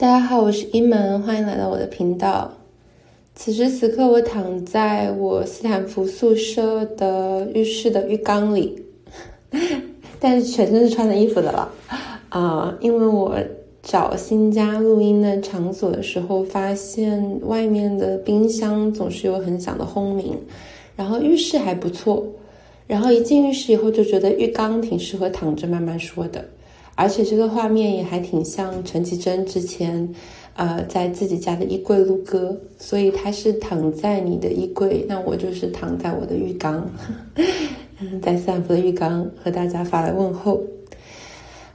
大家好，我是一门，欢迎来到我的频道。此时此刻，我躺在我斯坦福宿舍的浴室的浴缸里，但是全身是穿的衣服的了啊！因为我找新家录音的场所的时候，发现外面的冰箱总是有很响的轰鸣，然后浴室还不错，然后一进浴室以后就觉得浴缸挺适合躺着慢慢说的。而且这个画面也还挺像陈绮贞之前，呃，在自己家的衣柜录歌，所以他是躺在你的衣柜，那我就是躺在我的浴缸，在斯坦福的浴缸和大家发来问候。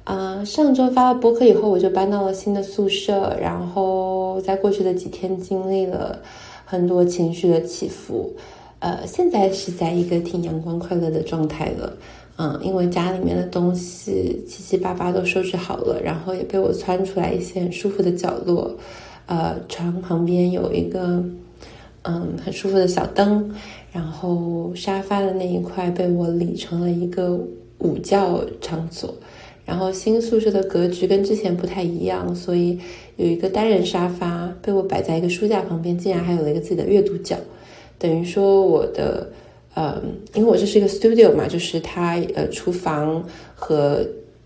啊，上周发了博客以后，我就搬到了新的宿舍，然后在过去的几天经历了很多情绪的起伏，呃，现在是在一个挺阳光快乐的状态了。嗯，因为家里面的东西七七八八都收拾好了，然后也被我窜出来一些很舒服的角落。呃，床旁边有一个嗯很舒服的小灯，然后沙发的那一块被我理成了一个午觉场所。然后新宿舍的格局跟之前不太一样，所以有一个单人沙发被我摆在一个书架旁边，竟然还有了一个自己的阅读角，等于说我的。嗯，因为我这是一个 studio 嘛，就是它呃厨房和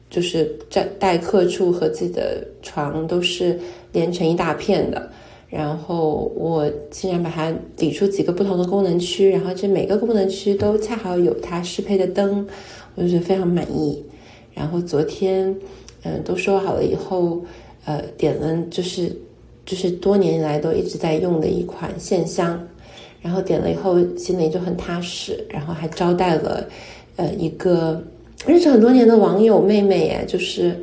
就是在待客处和自己的床都是连成一大片的，然后我竟然把它理出几个不同的功能区，然后这每个功能区都恰好有它适配的灯，我就觉得非常满意。然后昨天嗯都说好了以后，呃点了就是就是多年来都一直在用的一款线香。然后点了以后，心里就很踏实。然后还招待了，呃，一个认识很多年的网友妹妹耶，就是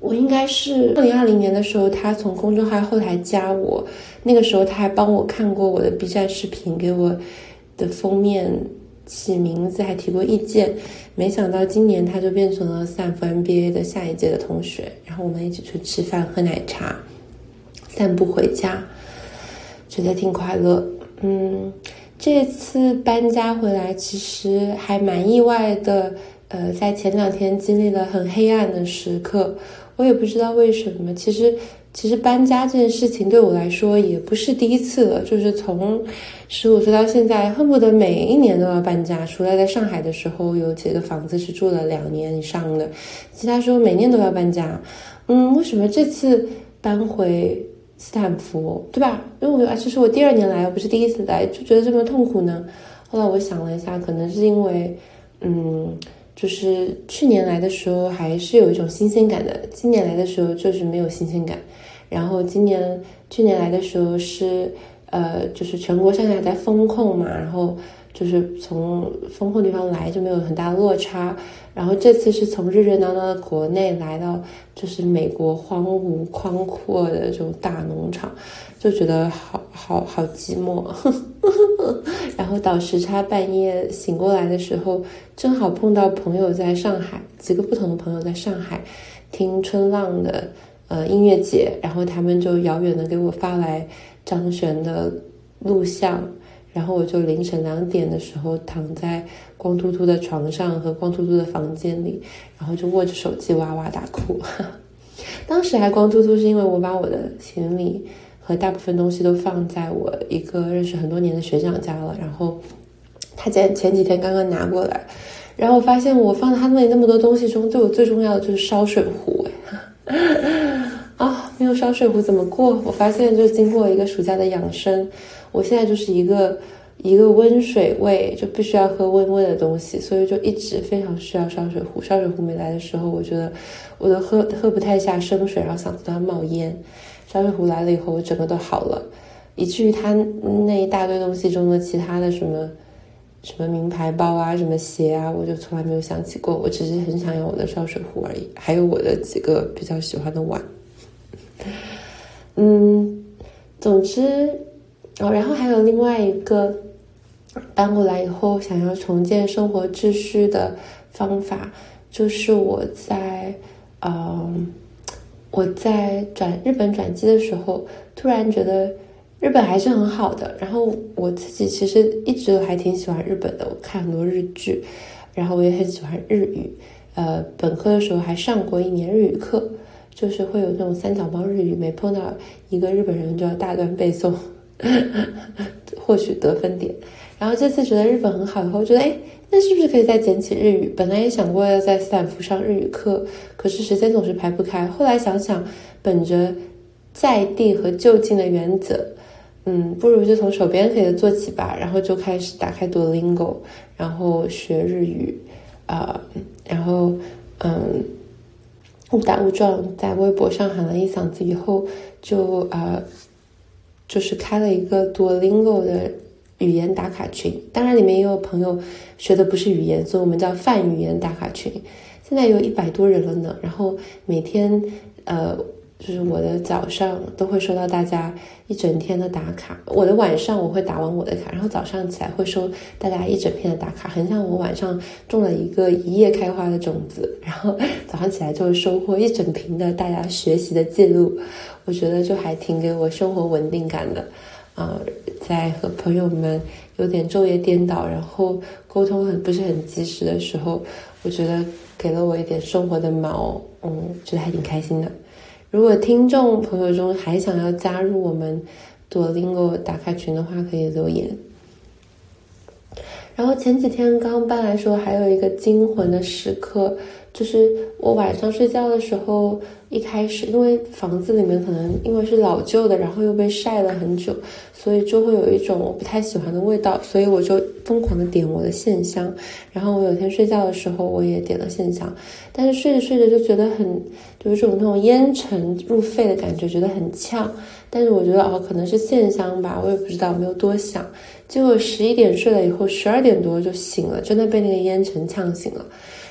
我应该是二零二零年的时候，她从公众号后台加我，那个时候她还帮我看过我的 B 站视频，给我的封面起名字，还提过意见。没想到今年她就变成了斯坦福 MBA 的下一届的同学，然后我们一起去吃饭、喝奶茶、散步回家，觉得挺快乐。嗯，这次搬家回来其实还蛮意外的。呃，在前两天经历了很黑暗的时刻，我也不知道为什么。其实，其实搬家这件事情对我来说也不是第一次了。就是从十五岁到现在，恨不得每一年都要搬家。除了在上海的时候有几个房子是住了两年以上的，其他时候每年都要搬家。嗯，为什么这次搬回？斯坦福，对吧？因为我觉得这是我第二年来，不是第一次来，就觉得这么痛苦呢。后来我想了一下，可能是因为，嗯，就是去年来的时候还是有一种新鲜感的，今年来的时候就是没有新鲜感。然后今年去年来的时候是，呃，就是全国上下在封控嘛，然后。就是从风控地方来就没有很大落差，然后这次是从热热闹闹的国内来到就是美国荒芜宽阔的这种大农场，就觉得好好好寂寞。然后倒时差半夜醒过来的时候，正好碰到朋友在上海，几个不同的朋友在上海听春浪的呃音乐节，然后他们就遥远的给我发来张悬的录像。然后我就凌晨两点的时候躺在光秃秃的床上和光秃秃的房间里，然后就握着手机哇哇大哭。当时还光秃秃是因为我把我的行李和大部分东西都放在我一个认识很多年的学长家了，然后他前前几天刚刚拿过来，然后我发现我放在他那里那么多东西中，对我最重要的就是烧水壶。啊，没有烧水壶怎么过？我发现就是经过一个暑假的养生。我现在就是一个一个温水胃，就必须要喝温温的东西，所以就一直非常需要烧水壶。烧水壶没来的时候，我觉得我都喝喝不太下生水，然后嗓子都要冒烟。烧水壶来了以后，我整个都好了，以至于他那一大堆东西中的其他的什么什么名牌包啊、什么鞋啊，我就从来没有想起过。我只是很想要我的烧水壶而已，还有我的几个比较喜欢的碗。嗯，总之。哦，然后还有另外一个搬过来以后想要重建生活秩序的方法，就是我在嗯我在转日本转机的时候，突然觉得日本还是很好的。然后我自己其实一直都还挺喜欢日本的，我看很多日剧，然后我也很喜欢日语。呃，本科的时候还上过一年日语课。就是会有那种三角猫日语，每碰到一个日本人就要大段背诵，获取得分点。然后这次觉得日本很好以后，觉得哎，那是不是可以再捡起日语？本来也想过要在斯坦福上日语课，可是时间总是排不开。后来想想，本着在地和就近的原则，嗯，不如就从手边可以做起吧。然后就开始打开 Duolingo，然后学日语，啊，然后嗯，误打误撞在微博上喊了一嗓子以后，就啊，就是开了一个多零六的。语言打卡群，当然里面也有朋友学的不是语言，所以我们叫泛语言打卡群。现在有一百多人了呢。然后每天，呃，就是我的早上都会收到大家一整天的打卡，我的晚上我会打完我的卡，然后早上起来会收大家一整片的打卡，很像我晚上种了一个一夜开花的种子，然后早上起来就会收获一整瓶的大家学习的记录。我觉得就还挺给我生活稳定感的。呃，在和朋友们有点昼夜颠倒，然后沟通很不是很及时的时候，我觉得给了我一点生活的毛，嗯，觉得还挺开心的。如果听众朋友中还想要加入我们多邻国打开群的话，可以留言。然后前几天刚搬来时候，还有一个惊魂的时刻。就是我晚上睡觉的时候，一开始因为房子里面可能因为是老旧的，然后又被晒了很久，所以就会有一种我不太喜欢的味道，所以我就疯狂的点我的线香。然后我有天睡觉的时候，我也点了线香，但是睡着睡着就觉得很，有一种那种烟尘入肺的感觉，觉得很呛。但是我觉得哦，可能是线香吧，我也不知道，没有多想。结果十一点睡了以后，十二点多就醒了，真的被那个烟尘呛醒了。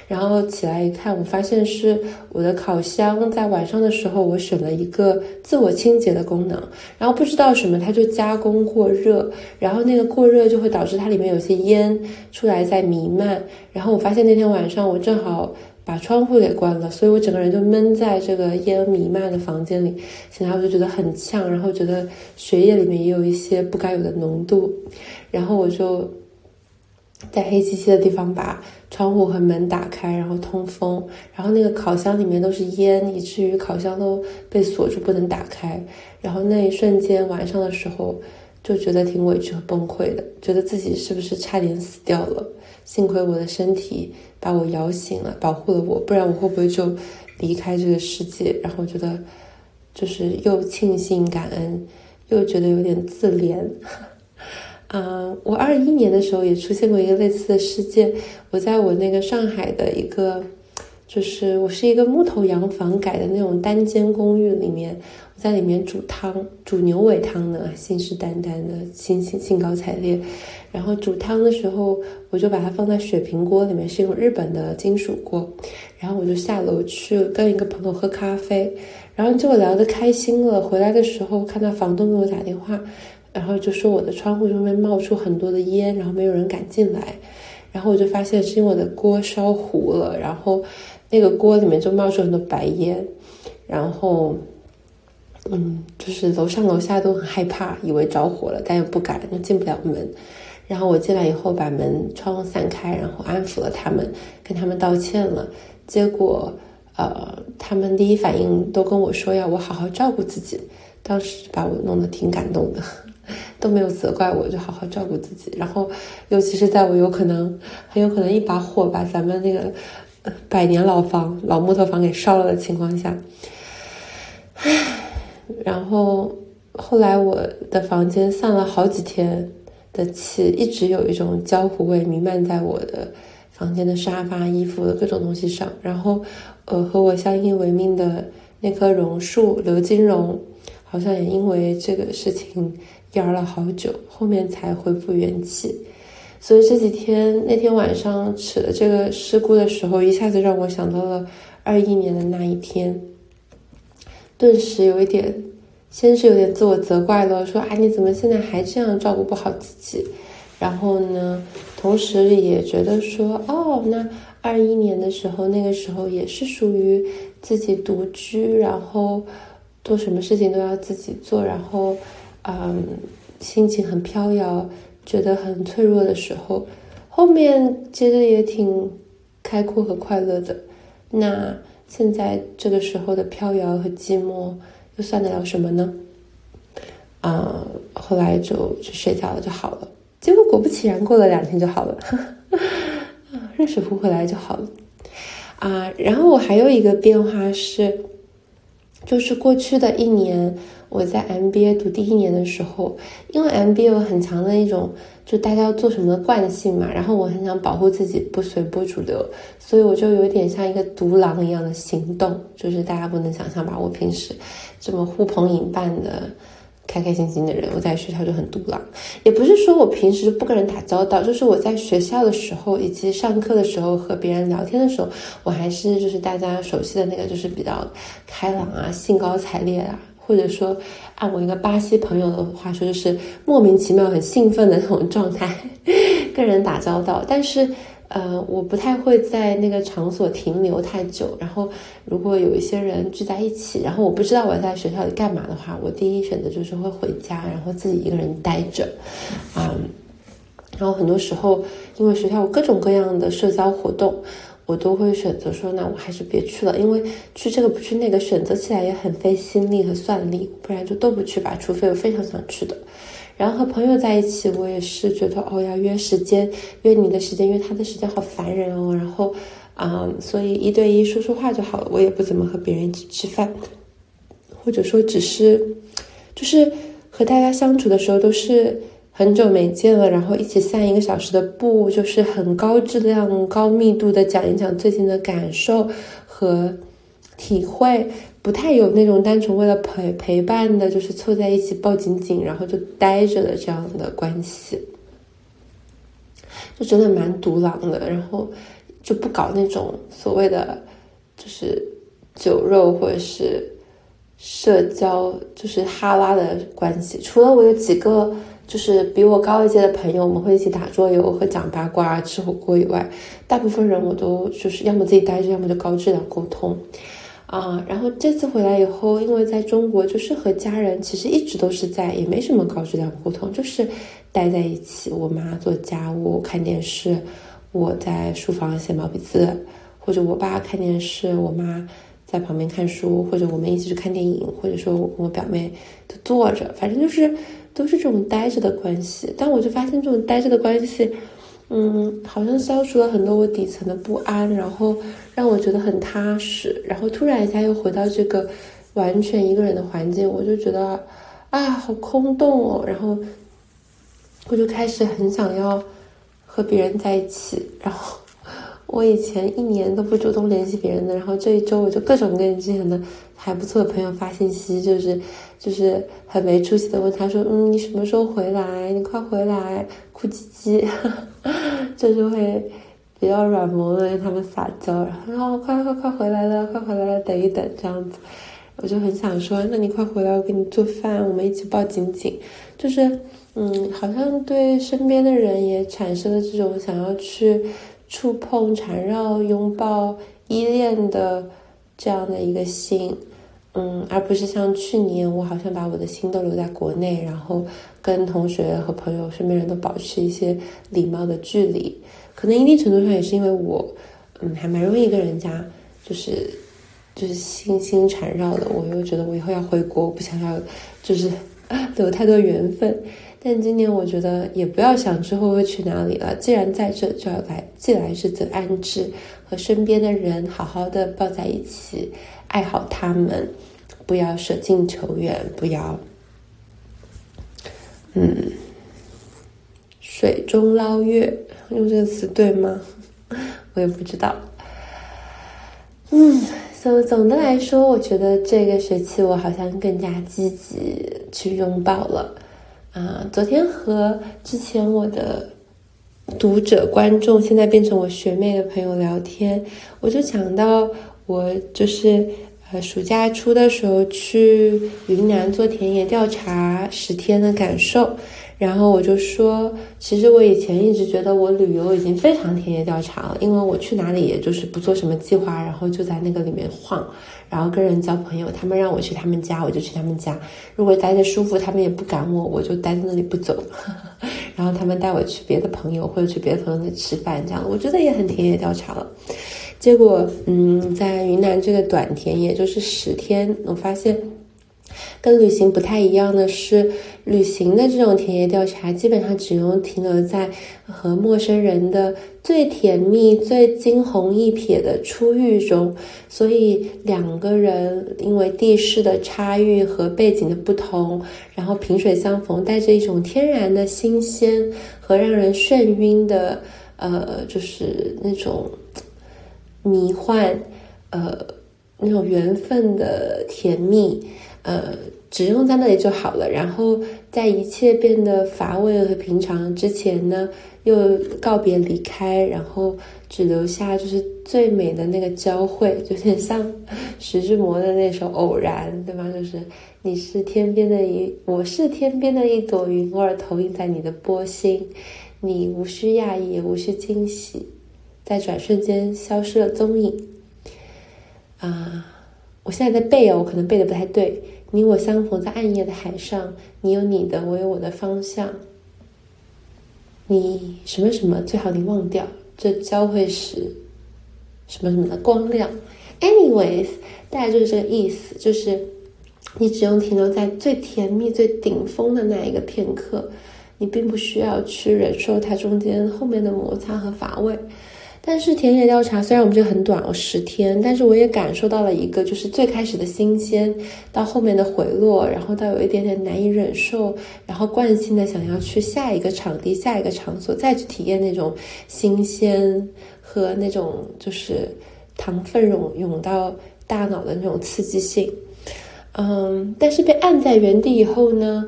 然后起来一看，我发现是我的烤箱在晚上的时候，我选了一个自我清洁的功能，然后不知道什么它就加工过热，然后那个过热就会导致它里面有些烟出来在弥漫。然后我发现那天晚上我正好把窗户给关了，所以我整个人就闷在这个烟弥漫的房间里，醒来我就觉得很呛，然后觉得血液里面也有一些不该有的浓度，然后我就。在黑漆漆的地方把窗户和门打开，然后通风，然后那个烤箱里面都是烟，以至于烤箱都被锁住不能打开。然后那一瞬间晚上的时候，就觉得挺委屈和崩溃的，觉得自己是不是差点死掉了？幸亏我的身体把我摇醒了，保护了我，不然我会不会就离开这个世界？然后觉得就是又庆幸感恩，又觉得有点自怜。嗯，我二一年的时候也出现过一个类似的事件。我在我那个上海的一个，就是我是一个木头洋房改的那种单间公寓里面，我在里面煮汤，煮牛尾汤呢，信誓旦旦的，兴兴兴高采烈。然后煮汤的时候，我就把它放在水平锅里面，是用日本的金属锅。然后我就下楼去跟一个朋友喝咖啡，然后就聊得开心了。回来的时候，看到房东给我打电话。然后就说我的窗户上面冒出很多的烟，然后没有人敢进来，然后我就发现是因为我的锅烧糊了，然后那个锅里面就冒出很多白烟，然后，嗯，就是楼上楼下都很害怕，以为着火了，但又不敢，又进不了门。然后我进来以后把门窗散开，然后安抚了他们，跟他们道歉了。结果，呃，他们第一反应都跟我说要我好好照顾自己，当时把我弄得挺感动的。都没有责怪我，就好好照顾自己。然后，尤其是在我有可能很有可能一把火把咱们那个百年老房、老木头房给烧了的情况下，唉。然后后来我的房间散了好几天的气，一直有一种焦糊味弥漫在我的房间的沙发、衣服的各种东西上。然后，呃，和我相依为命的那棵榕树刘金荣，好像也因为这个事情。蔫了好久，后面才恢复元气。所以这几天那天晚上起了这个事故的时候，一下子让我想到了二一年的那一天，顿时有一点，先是有点自我责怪了，说啊你怎么现在还这样照顾不好自己？然后呢，同时也觉得说哦，那二一年的时候，那个时候也是属于自己独居，然后做什么事情都要自己做，然后。嗯，心情很飘摇，觉得很脆弱的时候，后面接着也挺开阔和快乐的。那现在这个时候的飘摇和寂寞又算得了什么呢？啊，后来就去睡觉了就好了。结果果不其然，过了两天就好了，热水壶回来就好了。啊，然后我还有一个变化是，就是过去的一年，我在 MBA 读第一年的时候，因为 MBA 有很强的一种就大家要做什么的惯性嘛，然后我很想保护自己不随波逐流，所以我就有点像一个独狼一样的行动，就是大家不能想象吧，我平时这么呼朋引伴的。开开心心的人，我在学校就很独狼，也不是说我平时不跟人打交道，就是我在学校的时候以及上课的时候和别人聊天的时候，我还是就是大家熟悉的那个，就是比较开朗啊，兴高采烈啊，或者说按我一个巴西朋友的话说，就是莫名其妙很兴奋的那种状态，跟人打交道，但是。呃，我不太会在那个场所停留太久。然后，如果有一些人聚在一起，然后我不知道我在学校里干嘛的话，我第一选择就是会回家，然后自己一个人待着。嗯，然后很多时候，因为学校有各种各样的社交活动，我都会选择说，那我还是别去了，因为去这个不去那个，选择起来也很费心力和算力，不然就都不去吧，除非我非常想去的。然后和朋友在一起，我也是觉得哦，要约时间，约你的时间，约他的时间，好烦人哦。然后，啊，所以一对一说说话就好了。我也不怎么和别人一起吃饭，或者说只是，就是和大家相处的时候都是很久没见了，然后一起散一个小时的步，就是很高质量、高密度的讲一讲最近的感受和体会。不太有那种单纯为了陪陪伴的，就是凑在一起抱紧紧，然后就待着的这样的关系，就真的蛮独狼的。然后就不搞那种所谓的就是酒肉或者是社交，就是哈拉的关系。除了我有几个就是比我高一届的朋友，我们会一起打桌游和讲八卦、吃火锅以外，大部分人我都就是要么自己待着，要么就高质量沟通。啊，然后这次回来以后，因为在中国就是和家人其实一直都是在，也没什么高质量沟通，就是待在一起。我妈做家务、看电视，我在书房写毛笔字，或者我爸看电视，我妈在旁边看书，或者我们一起去看电影，或者说我跟我表妹就坐着，反正就是都是这种待着的关系。但我就发现这种待着的关系。嗯，好像消除了很多我底层的不安，然后让我觉得很踏实，然后突然一下又回到这个完全一个人的环境，我就觉得啊，好空洞哦。然后我就开始很想要和别人在一起。然后我以前一年都不主动联系别人的，然后这一周我就各种跟之前的还不错的朋友发信息，就是就是很没出息的问他说，嗯，你什么时候回来？你快回来，哭唧唧。就是会比较软萌的跟他们撒娇，然后快快快回来了，快回来了，等一等这样子，我就很想说，那你快回来，我给你做饭，我们一起抱紧紧。就是，嗯，好像对身边的人也产生了这种想要去触碰、缠绕、拥抱、依恋的这样的一个心。嗯，而不是像去年，我好像把我的心都留在国内，然后跟同学和朋友、身边人都保持一些礼貌的距离。可能一定程度上也是因为我，嗯，还蛮容易跟人家就是就是心心缠绕的。我又觉得我以后要回国，我不想要就是 有太多缘分。但今年我觉得也不要想之后会去哪里了，既然在这，就要来，既来之则安之，和身边的人好好的抱在一起。爱好他们，不要舍近求远，不要，嗯，水中捞月，用这个词对吗？我也不知道。嗯，总的来说，我觉得这个学期我好像更加积极去拥抱了。啊，昨天和之前我的读者、观众，现在变成我学妹的朋友聊天，我就讲到。我就是呃，暑假初的时候去云南做田野调查十天的感受，然后我就说，其实我以前一直觉得我旅游已经非常田野调查了，因为我去哪里也就是不做什么计划，然后就在那个里面晃，然后跟人交朋友，他们让我去他们家，我就去他们家，如果待着舒服，他们也不赶我，我就待在那里不走，然后他们带我去别的朋友或者去别的朋友那吃饭，这样我觉得也很田野调查了。结果，嗯，在云南这个短田，也就是十天，我发现。跟旅行不太一样的是，旅行的这种田野调查基本上只用停留在和陌生人的最甜蜜、最惊鸿一瞥的初遇中，所以两个人因为地势的差异和背景的不同，然后萍水相逢，带着一种天然的新鲜和让人眩晕的，呃，就是那种迷幻，呃，那种缘分的甜蜜。呃，只用在那里就好了。然后在一切变得乏味和平常之前呢，又告别离开，然后只留下就是最美的那个交汇，就有点像徐志摩的那首《偶然》，对吗？就是你是天边的一，我是天边的一朵云，偶尔投影在你的波心，你无需讶异，也无需惊喜，在转瞬间消失了踪影。啊，我现在在背哦，我可能背的不太对。你我相逢在暗夜的海上，你有你的，我有我的方向。你什么什么最好你忘掉，这交汇时什么什么的光亮。Anyways，大概就是这个意思，就是你只用停留在最甜蜜、最顶峰的那一个片刻，你并不需要去忍受它中间后面的摩擦和乏味。但是田野调查虽然我们这个很短哦，十天，但是我也感受到了一个，就是最开始的新鲜，到后面的回落，然后到有一点点难以忍受，然后惯性的想要去下一个场地、下一个场所，再去体验那种新鲜和那种就是糖分涌涌到大脑的那种刺激性。嗯，但是被按在原地以后呢，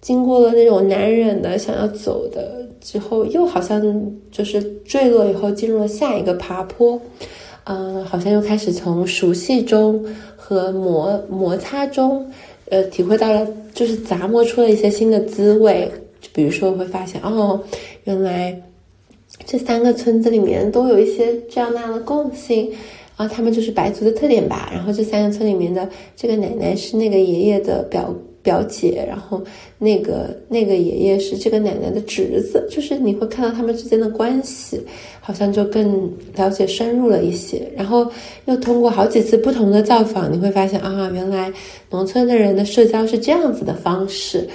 经过了那种难忍的想要走的。之后又好像就是坠落以后进入了下一个爬坡，嗯，好像又开始从熟悉中和摩摩擦中，呃，体会到了就是咂摸出了一些新的滋味。就比如说会发现哦，原来这三个村子里面都有一些这样那样的共性啊，他们就是白族的特点吧。然后这三个村里面的这个奶奶是那个爷爷的表。表姐，然后那个那个爷爷是这个奶奶的侄子，就是你会看到他们之间的关系，好像就更了解深入了一些。然后又通过好几次不同的造访，你会发现啊，原来农村的人的社交是这样子的方式。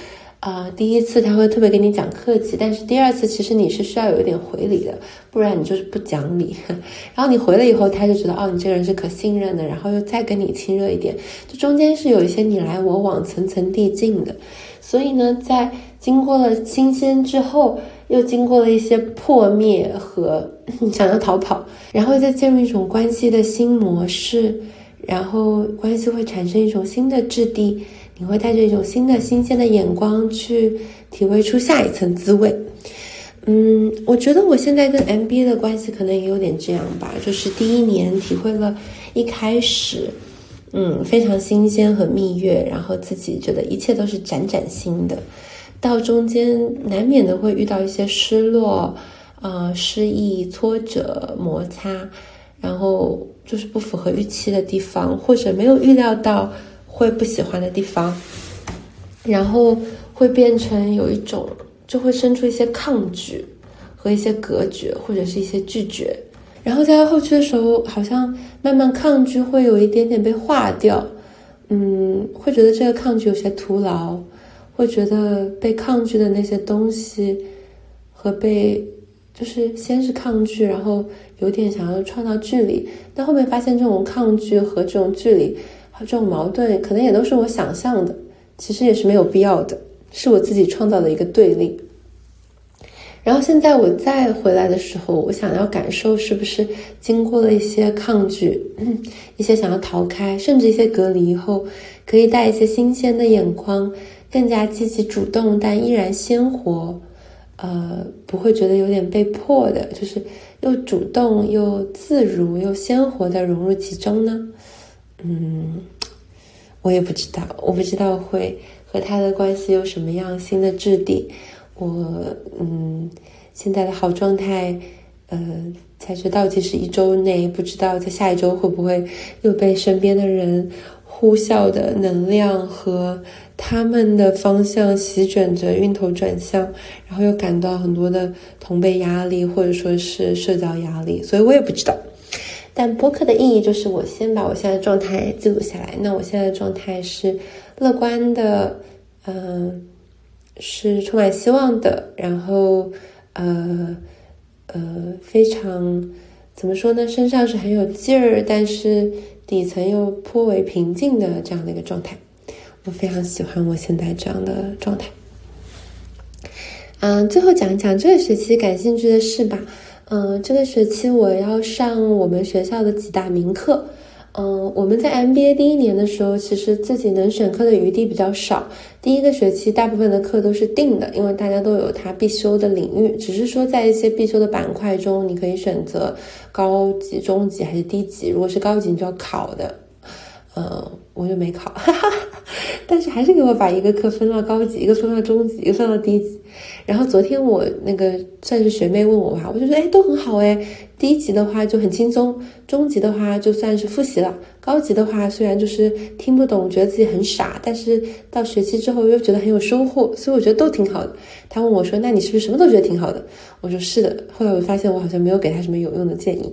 啊，第一次他会特别跟你讲客气，但是第二次其实你是需要有一点回礼的，不然你就是不讲理。然后你回了以后，他就知道哦，你这个人是可信任的，然后又再跟你亲热一点，这中间是有一些你来我往、层层递进的。所以呢，在经过了新鲜之后，又经过了一些破灭和 想要逃跑，然后再进入一种关系的新模式，然后关系会产生一种新的质地。你会带着一种新的、新鲜的眼光去体会出下一层滋味。嗯，我觉得我现在跟 MBA 的关系可能也有点这样吧，就是第一年体会了一开始，嗯，非常新鲜和蜜月，然后自己觉得一切都是崭崭新的，到中间难免的会遇到一些失落、啊失意、挫折、摩擦，然后就是不符合预期的地方，或者没有预料到。会不喜欢的地方，然后会变成有一种，就会生出一些抗拒和一些隔绝，或者是一些拒绝。然后在后期的时候，好像慢慢抗拒会有一点点被化掉，嗯，会觉得这个抗拒有些徒劳，会觉得被抗拒的那些东西和被，就是先是抗拒，然后有点想要创造距离，但后面发现这种抗拒和这种距离。这种矛盾可能也都是我想象的，其实也是没有必要的，是我自己创造的一个对立。然后现在我再回来的时候，我想要感受是不是经过了一些抗拒，一些想要逃开，甚至一些隔离以后，可以带一些新鲜的眼光，更加积极主动，但依然鲜活，呃，不会觉得有点被迫的，就是又主动又自如又鲜活的融入其中呢？嗯，我也不知道，我不知道会和他的关系有什么样新的质地。我嗯，现在的好状态，呃，才是倒计时一周内不知道在下一周会不会又被身边的人呼啸的能量和他们的方向席卷着，晕头转向，然后又感到很多的同辈压力或者说是社交压力，所以我也不知道。但播客的意义就是我先把我现在状态记录下来。那我现在的状态是乐观的，嗯，是充满希望的，然后呃呃，非常怎么说呢？身上是很有劲儿，但是底层又颇为平静的这样的一个状态。我非常喜欢我现在这样的状态。嗯，最后讲一讲这个学期感兴趣的事吧。嗯，这个学期我要上我们学校的几大名课。嗯，我们在 MBA 第一年的时候，其实自己能选课的余地比较少。第一个学期大部分的课都是定的，因为大家都有它必修的领域，只是说在一些必修的板块中，你可以选择高级、中级还是低级。如果是高级，你就要考的。嗯，我就没考，哈哈，但是还是给我把一个课分到高级，一个分到中级，一个分到低级。然后昨天我那个算是学妹问我吧，我就说，哎，都很好哎。低级的话就很轻松，中级的话就算是复习了，高级的话虽然就是听不懂，觉得自己很傻，但是到学期之后又觉得很有收获，所以我觉得都挺好的。他问我说，那你是不是什么都觉得挺好的？我说是的。后来我发现我好像没有给他什么有用的建议。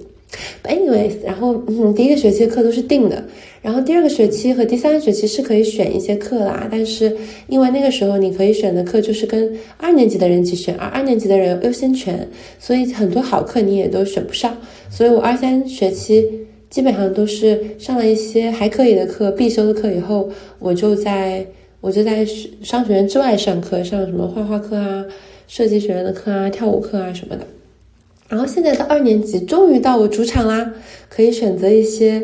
Anyways，然后嗯，第一个学期的课都是定的，然后第二个学期和第三个学期是可以选一些课啦，但是因为那个时候你可以选的课就是跟二年级的人一起选，而二年级的人优先权，所以很多好课你也都选不上。所以我二三学期基本上都是上了一些还可以的课，必修的课以后，我就在我就在商学院之外上课，上什么画画课啊、设计学院的课啊、跳舞课啊什么的。然后现在到二年级，终于到我主场啦，可以选择一些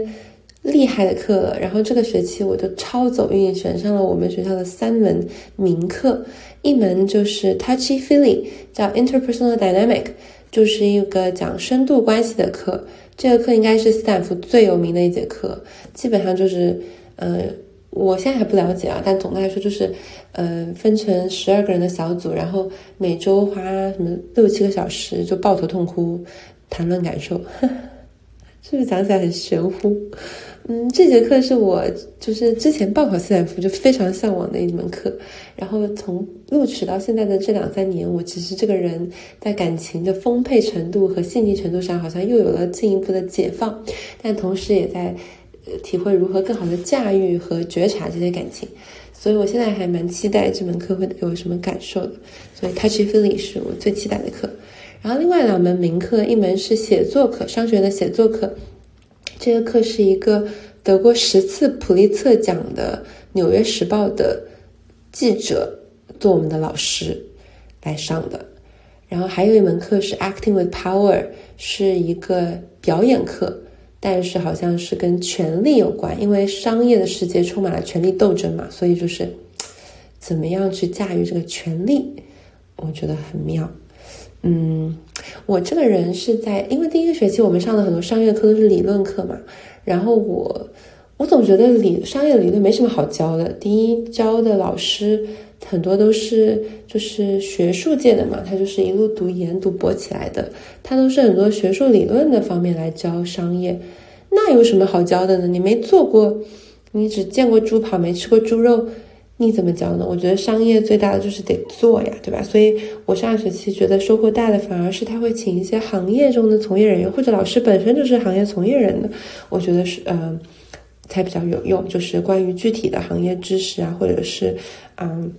厉害的课了。然后这个学期我就超走运，选上了我们学校的三门名课，一门就是 Touchy Feely，叫 Interpersonal Dynamic，就是一个讲深度关系的课。这个课应该是斯坦福最有名的一节课，基本上就是，呃。我现在还不了解啊，但总的来说就是，呃，分成十二个人的小组，然后每周花什么六七个小时就抱头痛哭，谈论感受，是不是讲起来很玄乎？嗯，这节课是我就是之前报考斯坦福就非常向往的一门课，然后从录取到现在的这两三年，我其实这个人在感情的丰沛程度和细腻程度上好像又有了进一步的解放，但同时也在。体会如何更好的驾驭和觉察这些感情，所以我现在还蛮期待这门课会给我什么感受的。所以 Touchy Feeling 是我最期待的课。然后另外两门名课，一门是写作课，商学院的写作课。这个课是一个得过十次普利策奖的《纽约时报》的记者做我们的老师来上的。然后还有一门课是 Acting with Power，是一个表演课。但是好像是跟权力有关，因为商业的世界充满了权力斗争嘛，所以就是 怎么样去驾驭这个权力，我觉得很妙。嗯，我这个人是在，因为第一个学期我们上的很多商业课都是理论课嘛，然后我我总觉得理商业理论没什么好教的，第一教的老师。很多都是就是学术界的嘛，他就是一路读研读博起来的，他都是很多学术理论的方面来教商业，那有什么好教的呢？你没做过，你只见过猪跑，没吃过猪肉，你怎么教呢？我觉得商业最大的就是得做呀，对吧？所以我上学期觉得收获大的反而是他会请一些行业中的从业人员，或者老师本身就是行业从业人的，我觉得是嗯才比较有用，就是关于具体的行业知识啊，或者是嗯。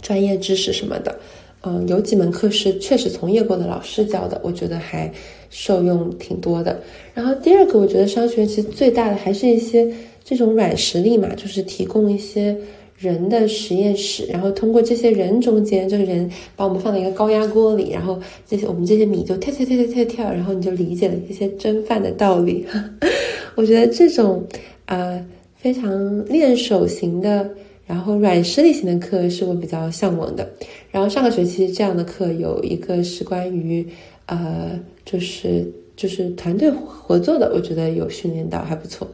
专业知识什么的，嗯，有几门课是确实从业过的老师教的，我觉得还受用挺多的。然后第二个，我觉得商学院其实最大的还是一些这种软实力嘛，就是提供一些人的实验室，然后通过这些人中间，这个人把我们放在一个高压锅里，然后这些我们这些米就跳跳跳跳跳跳，然后你就理解了一些蒸饭的道理。我觉得这种啊非常练手型的。然后软实力型的课是我比较向往的。然后上个学期这样的课有一个是关于，呃，就是就是团队合作的，我觉得有训练到还不错。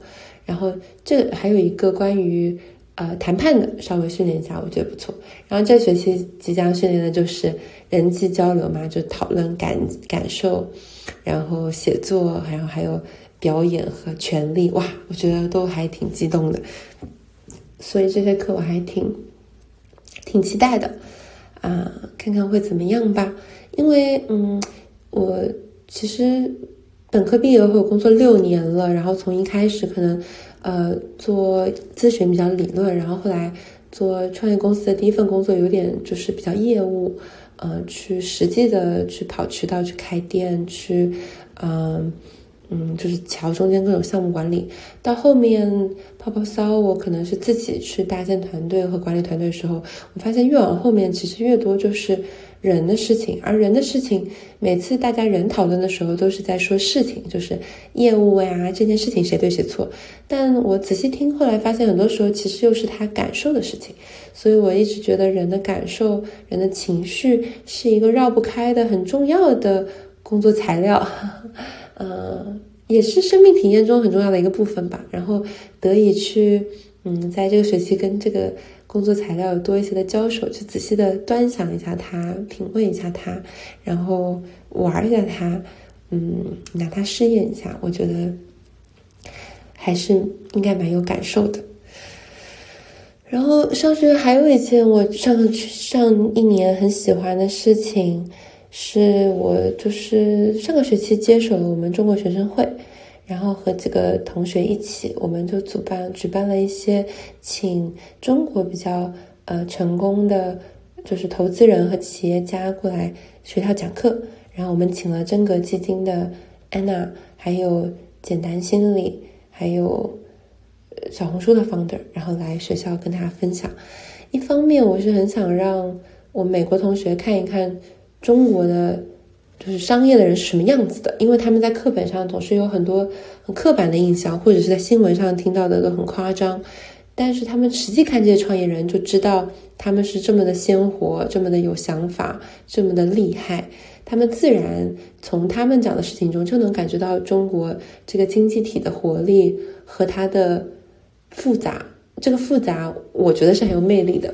然后这还有一个关于呃谈判的，稍微训练一下，我觉得不错。然后这学期即将训练的就是人际交流嘛，就讨论感感受，然后写作，然后还有表演和权力，哇，我觉得都还挺激动的。所以这些课我还挺挺期待的，啊，看看会怎么样吧。因为，嗯，我其实本科毕业后工作六年了，然后从一开始可能呃做咨询比较理论，然后后来做创业公司的第一份工作有点就是比较业务，呃，去实际的去跑渠道、去开店、去嗯。嗯，就是桥中间各种项目管理，到后面泡泡骚，我可能是自己去搭建团队和管理团队的时候，我发现越往后面其实越多就是人的事情，而人的事情，每次大家人讨论的时候都是在说事情，就是业务呀这件事情谁对谁错，但我仔细听后来发现，很多时候其实又是他感受的事情，所以我一直觉得人的感受、人的情绪是一个绕不开的很重要的工作材料。呃，也是生命体验中很重要的一个部分吧。然后得以去，嗯，在这个学期跟这个工作材料有多一些的交手，去仔细的端详一下它，品味一下它，然后玩一下它，嗯，拿它试验一下，我觉得还是应该蛮有感受的。然后上学还有一件我上上一年很喜欢的事情。是我就是上个学期接手了我们中国学生会，然后和几个同学一起，我们就主办举办了一些请中国比较呃成功的，就是投资人和企业家过来学校讲课。然后我们请了真格基金的安娜，还有简单心理，还有小红书的 founder，然后来学校跟大家分享。一方面，我是很想让我美国同学看一看。中国的就是商业的人是什么样子的？因为他们在课本上总是有很多很刻板的印象，或者是在新闻上听到的都很夸张。但是他们实际看这些创业人，就知道他们是这么的鲜活，这么的有想法，这么的厉害。他们自然从他们讲的事情中就能感觉到中国这个经济体的活力和它的复杂。这个复杂，我觉得是很有魅力的。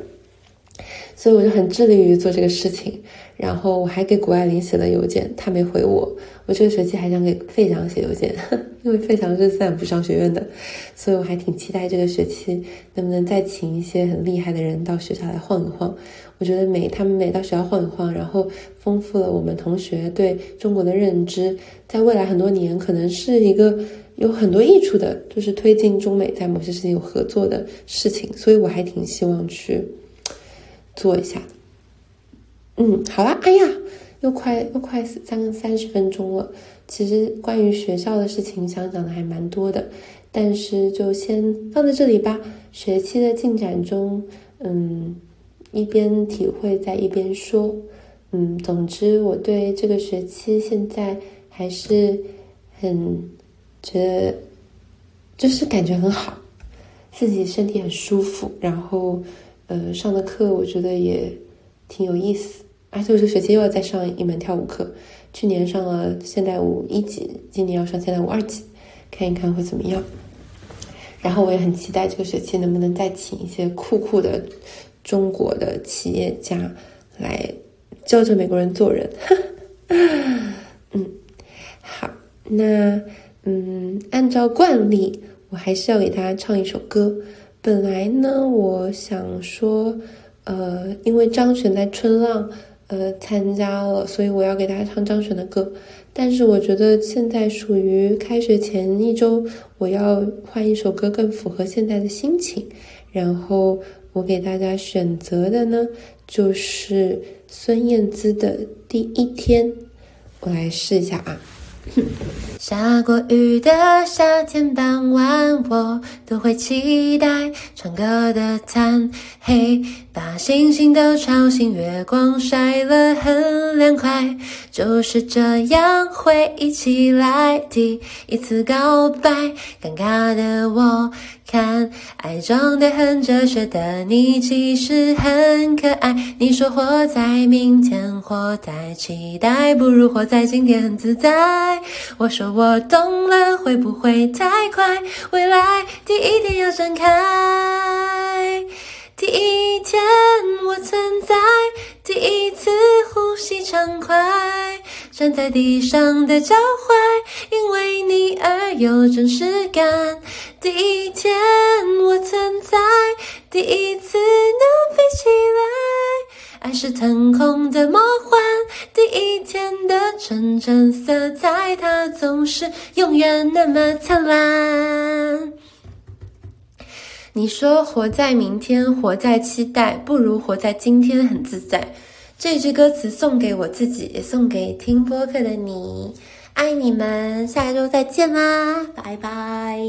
所以我就很致力于做这个事情。然后我还给谷爱凌写了邮件，她没回我。我这个学期还想给费翔写邮件，因为费翔是斯坦福商学院的，所以我还挺期待这个学期能不能再请一些很厉害的人到学校来晃一晃。我觉得每他们每到学校晃一晃，然后丰富了我们同学对中国的认知，在未来很多年可能是一个有很多益处的，就是推进中美在某些事情有合作的事情。所以我还挺希望去做一下。嗯，好啦，哎呀，又快又快三三十分钟了。其实关于学校的事情想讲的还蛮多的，但是就先放在这里吧。学期的进展中，嗯，一边体会在一边说。嗯，总之我对这个学期现在还是很觉得，就是感觉很好，自己身体很舒服，然后呃上的课我觉得也挺有意思。而且我这学期又要再上一门跳舞课，去年上了现代舞一级，今年要上现代舞二级，看一看会怎么样。然后我也很期待这个学期能不能再请一些酷酷的中国的企业家来教教美国人做人。嗯，好，那嗯，按照惯例，我还是要给大家唱一首歌。本来呢，我想说，呃，因为张悬在春浪。呃，参加了，所以我要给大家唱张悬的歌。但是我觉得现在属于开学前一周，我要换一首歌更符合现在的心情。然后我给大家选择的呢，就是孙燕姿的《第一天》。我来试一下啊。下过雨的夏天傍晚，我都会期待唱歌的摊，嘿，把星星都吵醒，月光晒了很凉快，就是这样回忆起来，第一次告白，尴尬的我。看，爱装得很哲学的你其实很可爱。你说活在明天，活在期待，不如活在今天很自在。我说我懂了，会不会太快？未来第一天要展开，第一天我存在，第一次呼吸畅快。站在地上的脚踝，因为你而有真实感。第一天我存在，第一次能飞起来。爱是腾空的魔幻，第一天的纯真色彩，它总是永远那么灿烂。你说活在明天，活在期待，不如活在今天，很自在。这句歌词送给我自己，也送给听播客的你，爱你们，下周再见啦，拜拜。